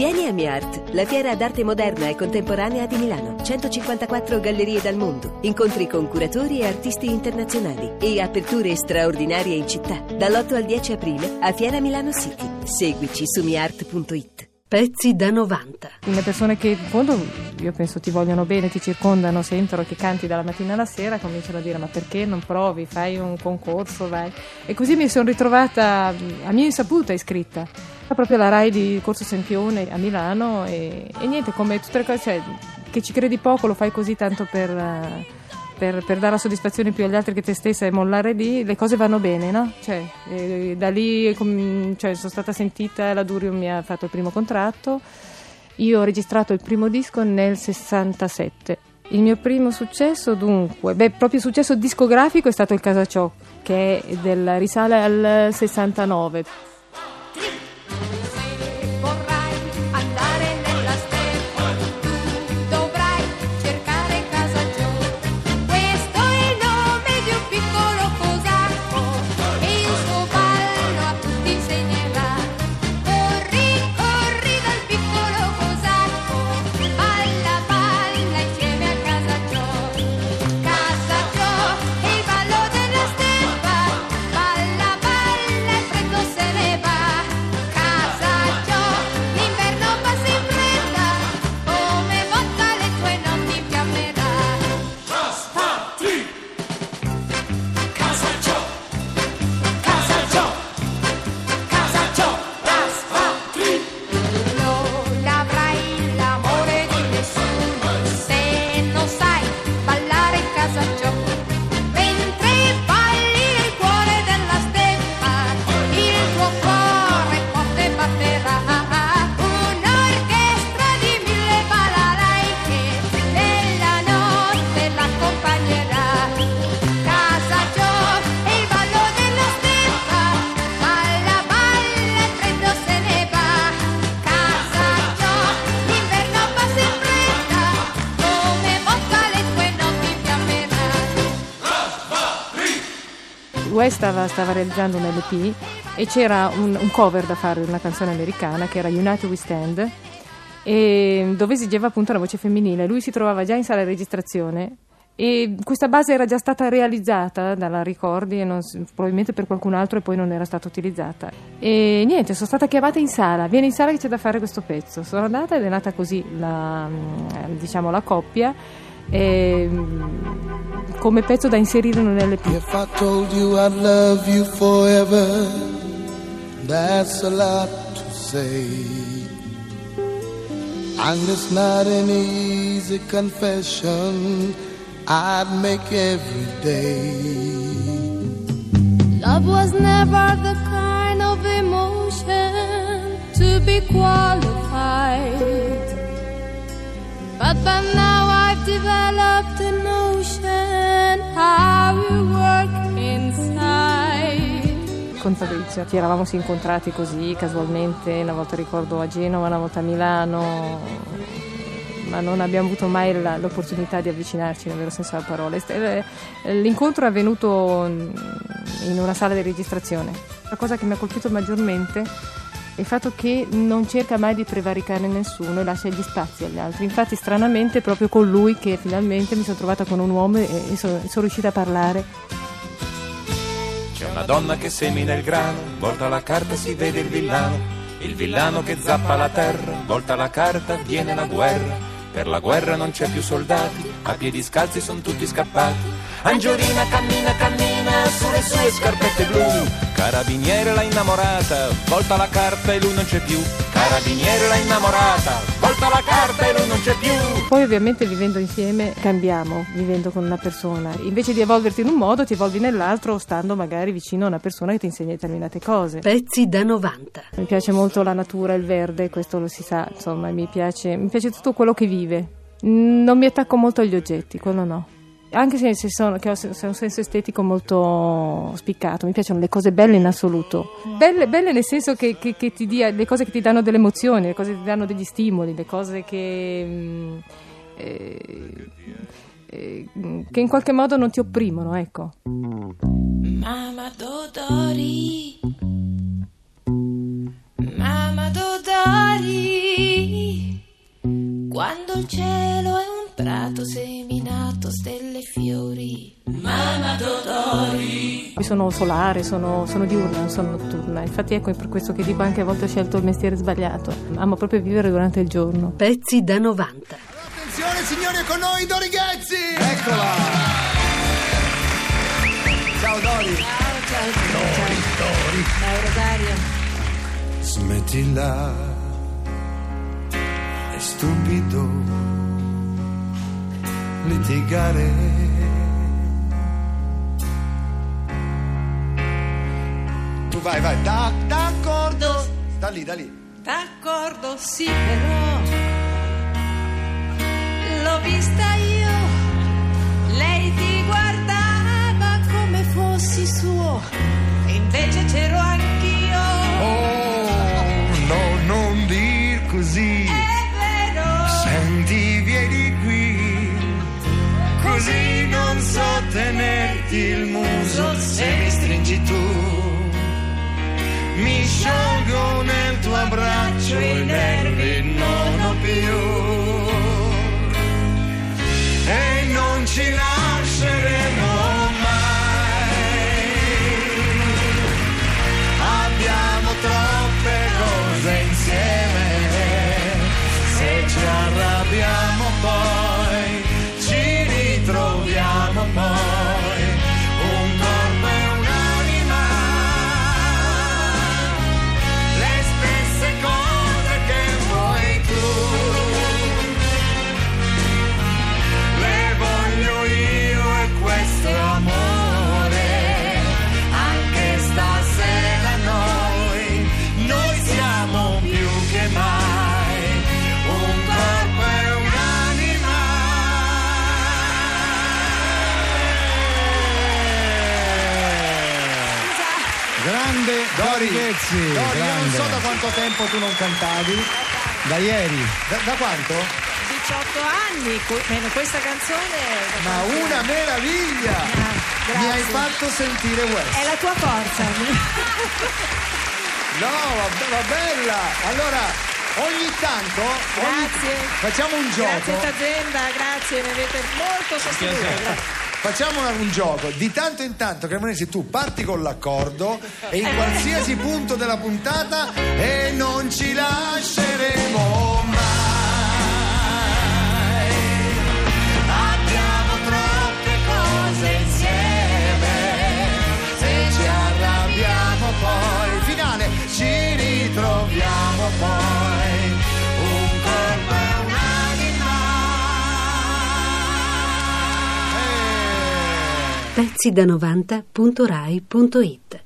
Vieni a MiArt, la fiera d'arte moderna e contemporanea di Milano. 154 gallerie dal mondo, incontri con curatori e artisti internazionali e aperture straordinarie in città. Dall'8 al 10 aprile a Fiera Milano City. Seguici su miart.it. Pezzi da 90. Le persone che in fondo io penso ti vogliono bene, ti circondano, sentono che canti dalla mattina alla sera, cominciano a dire ma perché non provi, fai un concorso, vai. E così mi sono ritrovata a mia insaputa iscritta. Proprio alla RAI di Corso Sempione a Milano e, e niente, come tutte le cose, cioè, che ci credi poco lo fai così tanto per... Uh, per, per, dare la soddisfazione più agli altri che te stessa e mollare lì, le cose vanno bene, no? Cioè, eh, da lì com, cioè, sono stata sentita, la Durium mi ha fatto il primo contratto, io ho registrato il primo disco nel 67. Il mio primo successo, dunque, beh, proprio successo discografico è stato il Casa Ciò, che del, risale al 69. West stava, stava, realizzando un LP e c'era un, un, cover da fare di una canzone americana che era United We Stand e dove esigeva appunto una voce femminile. Lui si trovava già in sala di registrazione e questa base era già stata realizzata dalla Ricordi non, probabilmente per qualcun altro e poi non era stata utilizzata. E niente, sono stata chiamata in sala, vieni in sala che c'è da fare questo pezzo. Sono andata ed è nata così la, diciamo, la coppia. E, come pezzo da inserire nell'LP. If I told you I love you forever, that's a lot to say. And it's not an easy confession I'd make every day. Love was never the kind of emotion to be qualified. But by now I've Con Fabrizio ci eravamo incontrati così casualmente, una volta ricordo a Genova, una volta a Milano, ma non abbiamo avuto mai l'opportunità di avvicinarci nel vero senso della parola. L'incontro è avvenuto in una sala di registrazione. La cosa che mi ha colpito maggiormente il fatto che non cerca mai di prevaricare nessuno e lascia gli spazi agli altri. Infatti, stranamente, è proprio con lui che finalmente mi sono trovata con un uomo e, sono, sono riuscita a parlare. C'è una donna che semina il grano, volta la carta e si vede il villano. Il villano che zappa la terra, volta la carta, viene la guerra. Per la guerra non c'è più soldati, a piedi scalzi sono tutti scappati. Angiolina cammina, cammina sulle sue scarpette blu. Carabiniere l'ha innamorata, volta la carta e lui non c'è più. Carabiniere l'ha innamorata, volta la carta e lui non c'è più. Poi ovviamente vivendo insieme cambiamo, vivendo con una persona. Invece di evolverti in un modo ti evolvi nell'altro stando magari vicino a una persona che ti insegna determinate cose. Pezzi da 90. Mi piace molto la natura, il verde, questo lo si sa, insomma mi piace, mi piace tutto quello che vive. Non mi attacco molto agli oggetti, quello no anche se, se, sono, che ho, se un senso estetico molto spiccato, mi piacciono le cose belle in assoluto. Belle, belle nel senso che, che, che ti dia, le cose che ti danno delle emozioni, le cose che ti danno degli stimoli, le cose che, mm, eh, eh, che in qualche modo non ti opprimono, ecco. Mama Dodori Mama Dodori quando il cielo è prato seminato, stelle e fiori. Mamma Tottori. Io sono solare, sono, sono diurna, non sono notturna. Infatti ecco è per questo che dico anche a volte ho scelto il mestiere sbagliato. Amo proprio vivere durante il giorno. Pezzi da 90. Attenzione signori, è con noi Dori Ghezzi! Eccola! Ciao Dori! Ciao, ciao, ciao. Dori, Ciao Rosario. Smettila, è stupido litigare. Tu vai, vai, da, d'accordo. Da lì, da lì. D'accordo, sì, però l'ho vista io. Tenerti il muso se mi stringi tu. Mi sciolgo nel tuo abbraccio, i nervi non ho più. E non ci lasceremo Grande Dori, Ghezzi, Dori, io non grande. so da quanto tempo tu non cantavi. Da ieri. Da, da quanto? 18 anni, questa canzone Ma una meraviglia! Ah, Mi hai fatto sentire West. è la tua forza. No, va, va bella! Allora, ogni tanto ogni- facciamo un gioco. Grazie Tazenda, grazie, mi avete molto sostenuto. Facciamo un gioco. Di tanto in tanto, Cremonesi, tu parti con l'accordo e in qualsiasi punto della puntata e non ci lasceremo mai. Pezzi da 90.rai.it